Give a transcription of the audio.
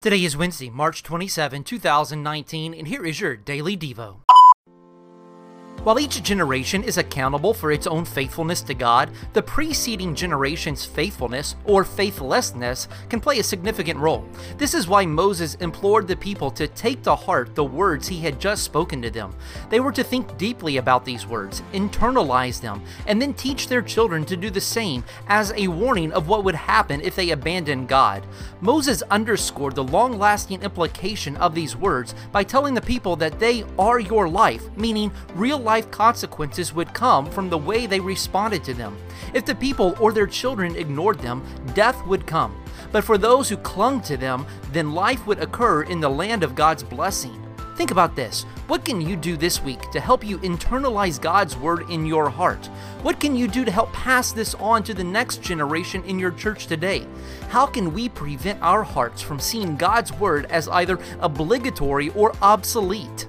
Today is Wednesday, March 27, 2019, and here is your Daily Devo. While each generation is accountable for its own faithfulness to God, the preceding generation's faithfulness or faithlessness can play a significant role. This is why Moses implored the people to take to heart the words he had just spoken to them. They were to think deeply about these words, internalize them, and then teach their children to do the same as a warning of what would happen if they abandoned God. Moses underscored the long lasting implication of these words by telling the people that they are your life, meaning real life consequences would come from the way they responded to them. If the people or their children ignored them, death would come. But for those who clung to them, then life would occur in the land of God's blessing. Think about this. What can you do this week to help you internalize God's word in your heart? What can you do to help pass this on to the next generation in your church today? How can we prevent our hearts from seeing God's word as either obligatory or obsolete?